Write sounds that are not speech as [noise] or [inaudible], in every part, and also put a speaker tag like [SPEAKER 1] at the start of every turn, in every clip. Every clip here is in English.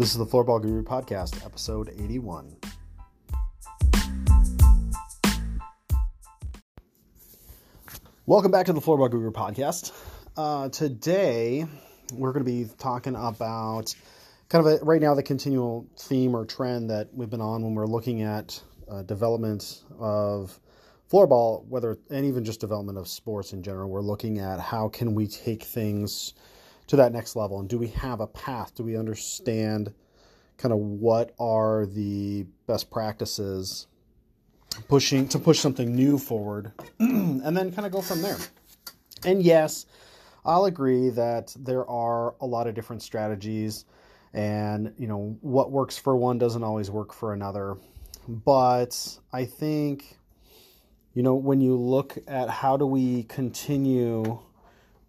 [SPEAKER 1] This is the Floorball Guru Podcast, episode 81. Welcome back to the Floorball Guru Podcast. Uh, today, we're going to be talking about kind of a, right now the continual theme or trend that we've been on when we're looking at uh, development of floorball, whether and even just development of sports in general. We're looking at how can we take things to that next level, and do we have a path? Do we understand kind of what are the best practices pushing to push something new forward, [clears throat] and then kind of go from there. And yes, I'll agree that there are a lot of different strategies and you know what works for one doesn't always work for another but i think you know when you look at how do we continue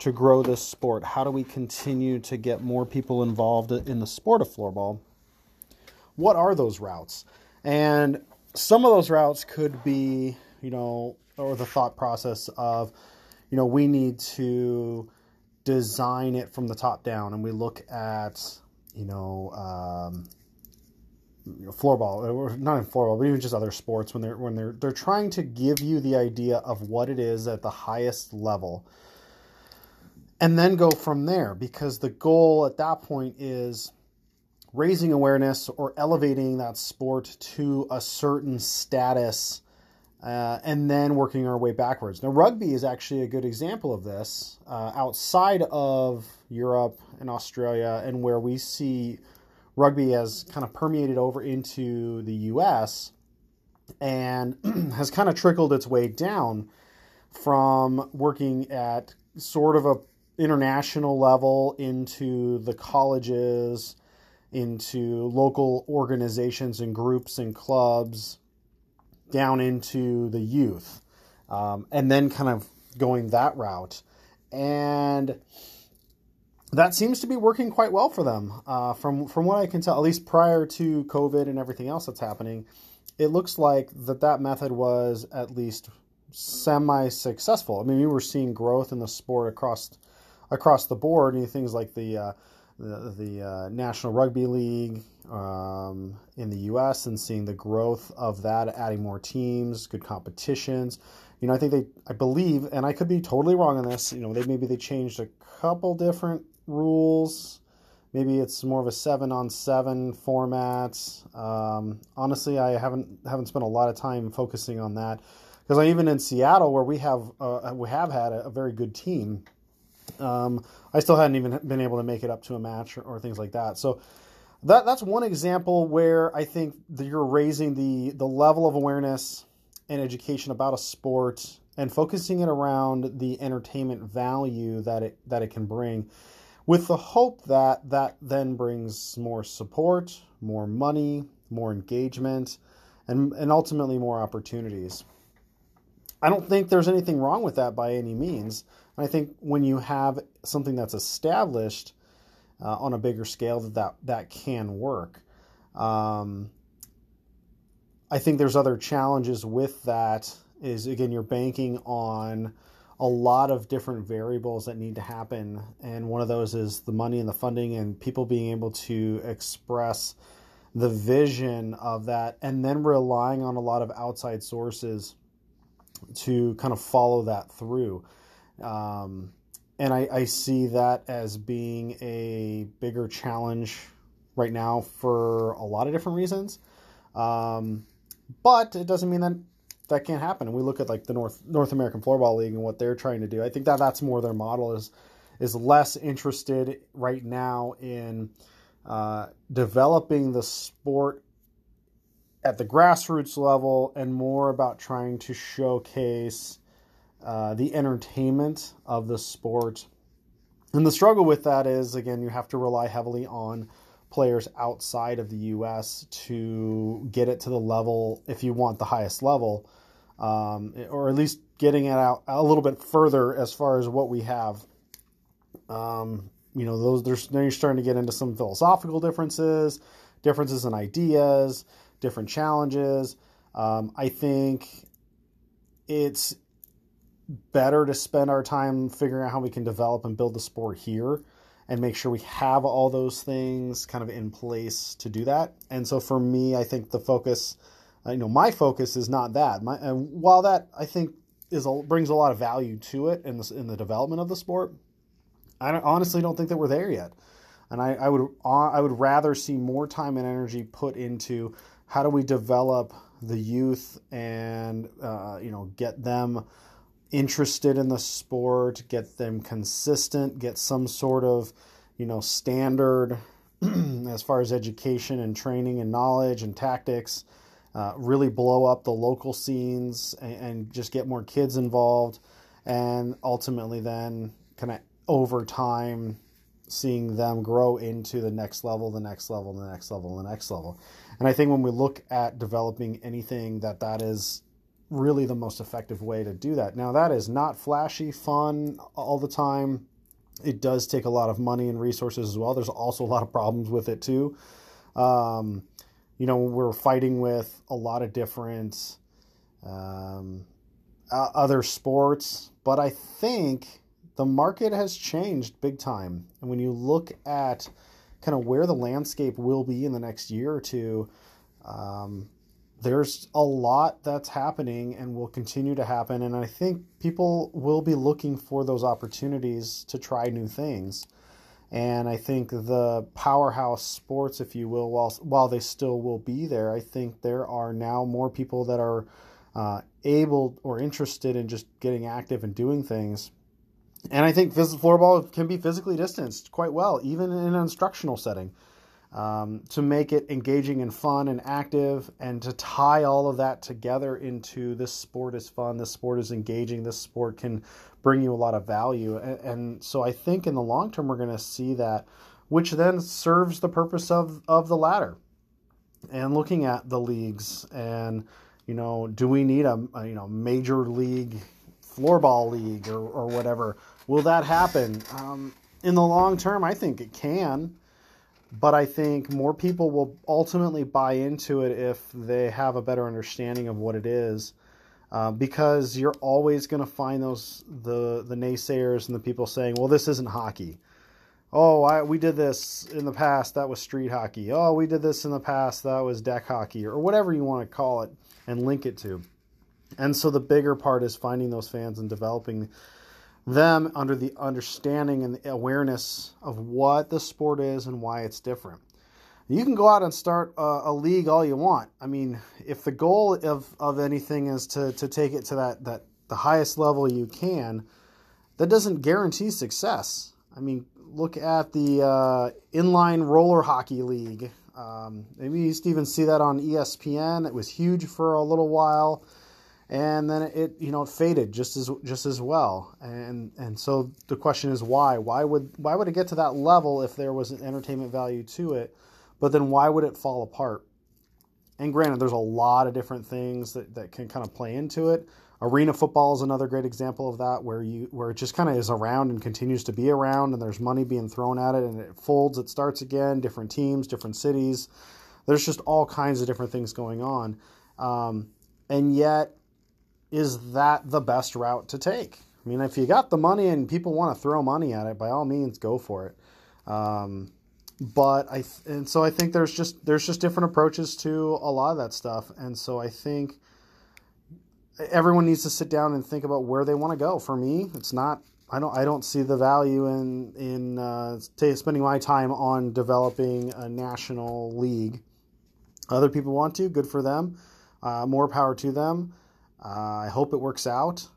[SPEAKER 1] to grow this sport? How do we continue to get more people involved in the sport of floorball? What are those routes? And some of those routes could be you know or the thought process of you know we need to design it from the top down and we look at you know, um, floorball or not in floorball, but even just other sports when they're when they're they're trying to give you the idea of what it is at the highest level, and then go from there because the goal at that point is raising awareness or elevating that sport to a certain status uh, and then working our way backwards. Now, rugby is actually a good example of this uh, outside of Europe and Australia, and where we see rugby has kind of permeated over into the US and [clears throat] has kind of trickled its way down from working at sort of a international level into the colleges into local organizations and groups and clubs down into the youth, um, and then kind of going that route. And that seems to be working quite well for them. Uh, from from what I can tell, at least prior to COVID and everything else that's happening, it looks like that that method was at least semi successful. I mean, we were seeing growth in the sport across across the board, and things like the uh, the, the uh, National Rugby League um, in the U.S. and seeing the growth of that, adding more teams, good competitions. You know, I think they, I believe, and I could be totally wrong on this. You know, they maybe they changed a couple different rules. Maybe it's more of a seven on seven format. Um, honestly, I haven't haven't spent a lot of time focusing on that because even in Seattle, where we have uh, we have had a, a very good team um, I still hadn't even been able to make it up to a match or, or, things like that. So that that's one example where I think that you're raising the the level of awareness and education about a sport and focusing it around the entertainment value that it that it can bring with the hope that that then brings more support, more money, more engagement and and ultimately more opportunities. I don't think there's anything wrong with that by any means. And I think when you have something that's established uh, on a bigger scale, that that, that can work. Um, I think there's other challenges with that. Is again, you're banking on a lot of different variables that need to happen, and one of those is the money and the funding, and people being able to express the vision of that, and then relying on a lot of outside sources to kind of follow that through. Um, and I, I, see that as being a bigger challenge right now for a lot of different reasons. Um, but it doesn't mean that that can't happen. And we look at like the North North American Floorball League and what they're trying to do. I think that that's more their model is is less interested right now in uh, developing the sport at the grassroots level and more about trying to showcase uh, the entertainment of the sport. And the struggle with that is, again, you have to rely heavily on players outside of the U.S. to get it to the level, if you want the highest level, um, or at least getting it out a little bit further as far as what we have. Um, you know, those there's then you're starting to get into some philosophical differences, differences in ideas, different challenges. Um, I think it's better to spend our time figuring out how we can develop and build the sport here and make sure we have all those things kind of in place to do that. And so for me, I think the focus, uh, you know, my focus is not that. My, and while that I think is a, brings a lot of value to it in the, in the development of the sport, I don't, honestly don't think that we're there yet. And I, I would uh, I would rather see more time and energy put into how do we develop the youth and uh, you know get them interested in the sport, get them consistent, get some sort of, you know, standard [clears throat] as far as education and training and knowledge and tactics. Uh, really blow up the local scenes and, and, just get more kids involved, and ultimately then kind of over time seeing them grow into the next level, the next level, the next level, the next level. And I think when we look at developing anything that that is really the most effective way to do that. Now, that is not flashy, fun all the time. It does take a lot of money and resources as well. There's also a lot of problems with it too. Um, you know, we're fighting with a lot of different um, uh, other sports, but I think the market has changed big time. And when you look at kind of where the landscape will be in the next year or two, um, there's a lot that's happening and will continue to happen. And I think people will be looking for those opportunities to try new things. And I think the powerhouse sports, if you will, while, while they still will be there, I think there are now more people that are uh, able or interested in just getting active and doing things. And I think floorball can be physically distanced quite well, even in an instructional setting um, to make it engaging and fun and active, and to tie all of that together into this sport is fun, this sport is engaging, this sport can bring you a lot of value. And, and so I think in the long term, we're going to see that, which then serves the purpose of, of the ladder. And looking at the leagues and, you know, do we need a, a you know major league floorball league or, or whatever? Will that happen? Um, in the long term, I think it can but I think more people will ultimately buy into it if they have a better understanding of what it is. Uh, because you're always going to find those the the naysayers and the people saying, "Well, this isn't hockey." Oh, I, we did this in the past. That was street hockey. Oh, we did this in the past. That was deck hockey, or whatever you want to call it, and link it to. And so the bigger part is finding those fans and developing them under the understanding and the awareness of what the sport is and why it's different. You can go out and start a, a, league all you want. I mean, if the goal of, of anything is to, to take it to that, that the highest level you can, that doesn't guarantee success. I mean, look at the uh, inline roller hockey league. Um, maybe you used to even see that on ESPN. It was huge for a little while and then it you know it faded just as just as well. And and so the question is why? Why would why would it get to that level if there was an entertainment value to it? But then why would it fall apart? And granted there's a lot of different things that, that can kind of play into it. Arena football is another great example of that where you where it just kind of is around and continues to be around and there's money being thrown at it and it folds it starts again different teams different cities. There's just all kinds of different things going on. Um, and yet is that the best route to take? I mean, if you got the money and people want to throw money at it, by all means, go for it. Um, but I th- and so I think there's just there's just different approaches to a lot of that stuff, and so I think everyone needs to sit down and think about where they want to go. For me, it's not. I don't. I don't see the value in in uh, t- spending my time on developing a national league. Other people want to. Good for them. Uh, more power to them. Uh, I hope it works out.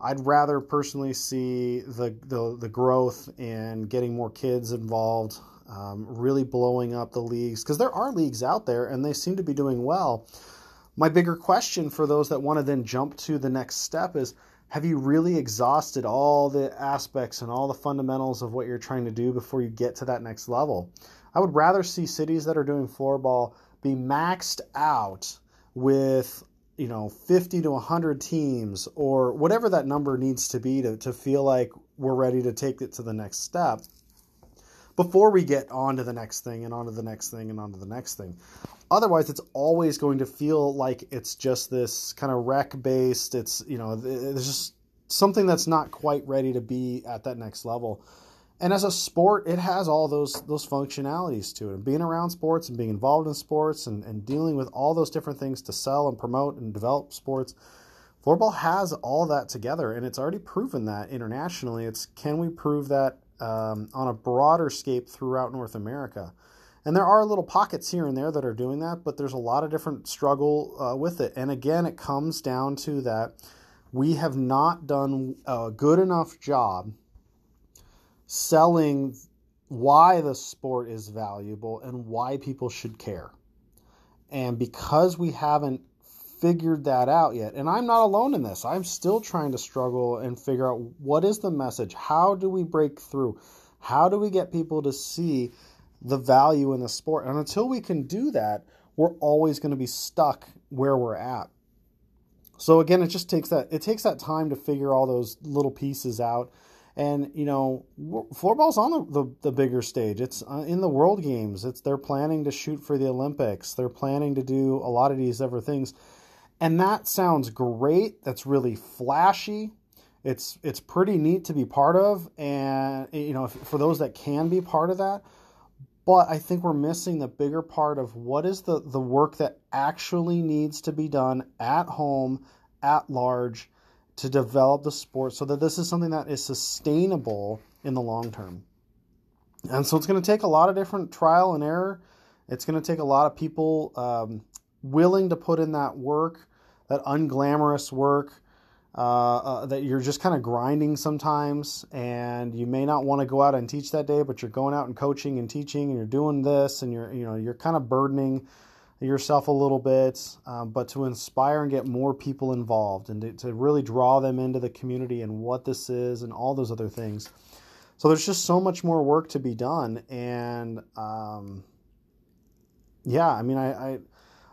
[SPEAKER 1] I'd rather personally see the, the, the growth in getting more kids involved, um, really blowing up the leagues, because there are leagues out there and they seem to be doing well. My bigger question for those that want to then jump to the next step is have you really exhausted all the aspects and all the fundamentals of what you're trying to do before you get to that next level? I would rather see cities that are doing floorball be maxed out with you know 50 to 100 teams or whatever that number needs to be to, to feel like we're ready to take it to the next step before we get on to the next thing and on to the next thing and on to the next thing. Otherwise it's always going to feel like it's just this kind of rec based it's you know there's just something that's not quite ready to be at that next level and as a sport, it has all those those functionalities to it. And being around sports and being involved in sports and, and dealing with all those different things to sell and promote and develop sports, floorball has all that together, and it's already proven that internationally. It's can we prove that um, on a broader scape throughout North America? And there are little pockets here and there that are doing that, but there's a lot of different struggle uh, with it. And again, it comes down to that we have not done a good enough job selling why the sport is valuable and why people should care. And because we haven't figured that out yet, and I'm not alone in this, I'm still trying to struggle and figure out what is the message? How do we break through? How do we get people to see the value in the sport? And until we can do that, we're always going to be stuck where we're at. So again, it just takes that it takes that time to figure all those little pieces out and you know, floorball's on the, the, the bigger stage. It's uh, in the World Games. It's they're planning to shoot for the Olympics. They're planning to do a lot of these other things, and that sounds great. That's really flashy. It's it's pretty neat to be part of, and you know, if, for those that can be part of that. But I think we're missing the bigger part of what is the, the work that actually needs to be done at home, at large, to develop the sport so that this is something that is sustainable in the long term. And so it's going to take a lot of different trial and error. It's going to take a lot of people um, willing to put in that work, that unglamorous work. Uh, uh, that you're just kind of grinding sometimes, and you may not want to go out and teach that day, but you're going out and coaching and teaching, and you're doing this, and you're you know you're kind of burdening yourself a little bit, um, but to inspire and get more people involved and to, to, really draw them into the community and what this is and all those other things. So there's just so much more work to be done, and um, yeah, I mean, I, I,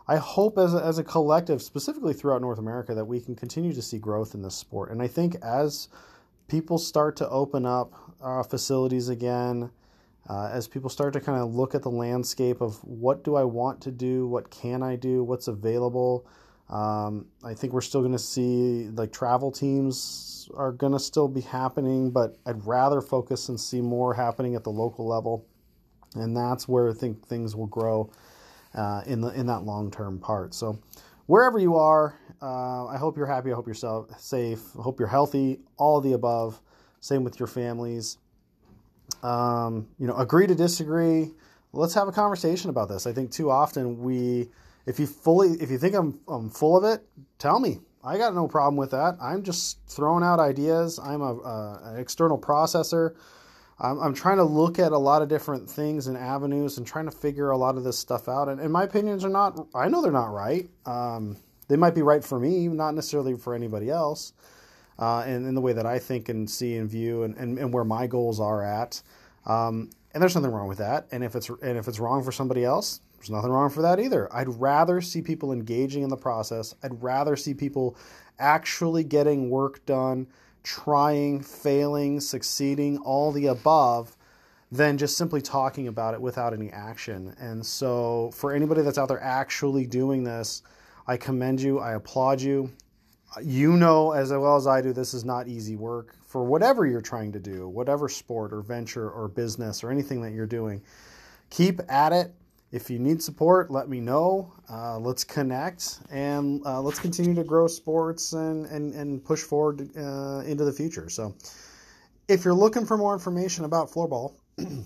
[SPEAKER 1] I hope as a, as a collective, specifically throughout North America, that we can continue to see growth in this sport. And I think as people start to open up uh, facilities again uh, as people start to kind of look at the landscape of what do I want to do, what can I do, what's available. Um, I think we're still going to see like travel teams are going to still be happening, but I'd rather focus and see more happening at the local level, and that's where I think things will grow uh, in the in that long term part. So wherever you are, uh, I hope you're happy. I hope you're safe. I hope you're healthy. All the above. Same with your families. Um, you know, agree to disagree. Let's have a conversation about this. I think too often we, if you fully, if you think I'm, I'm full of it, tell me. I got no problem with that. I'm just throwing out ideas. I'm a, an external processor. I'm, I'm, trying to look at a lot of different things and avenues and trying to figure a lot of this stuff out. And, and my opinions are not. I know they're not right. Um, they might be right for me, not necessarily for anybody else uh, and in the way that I think and see and view and, and, and where my goals are at. Um, and there's nothing wrong with that. And if it's and if it's wrong for somebody else, there's nothing wrong for that either. I'd rather see people engaging in the process. I'd rather see people actually getting work done, trying, failing, succeeding, all the above than just simply talking about it without any action. And so for anybody that's out there actually doing this, I commend you, I applaud you you know as well as I do, this is not easy work for whatever you're trying to do, whatever sport or venture or business or anything that you're doing. Keep at it. If you need support, let me know. Uh, let's connect and uh, let's continue to grow sports and, and, and push forward uh, into the future. So, if you're looking for more information about floorball, [clears throat]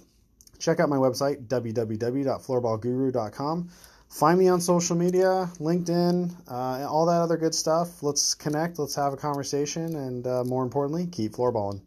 [SPEAKER 1] check out my website, www.floorballguru.com. Find me on social media, LinkedIn, uh, all that other good stuff. Let's connect, let's have a conversation, and uh, more importantly, keep floorballing.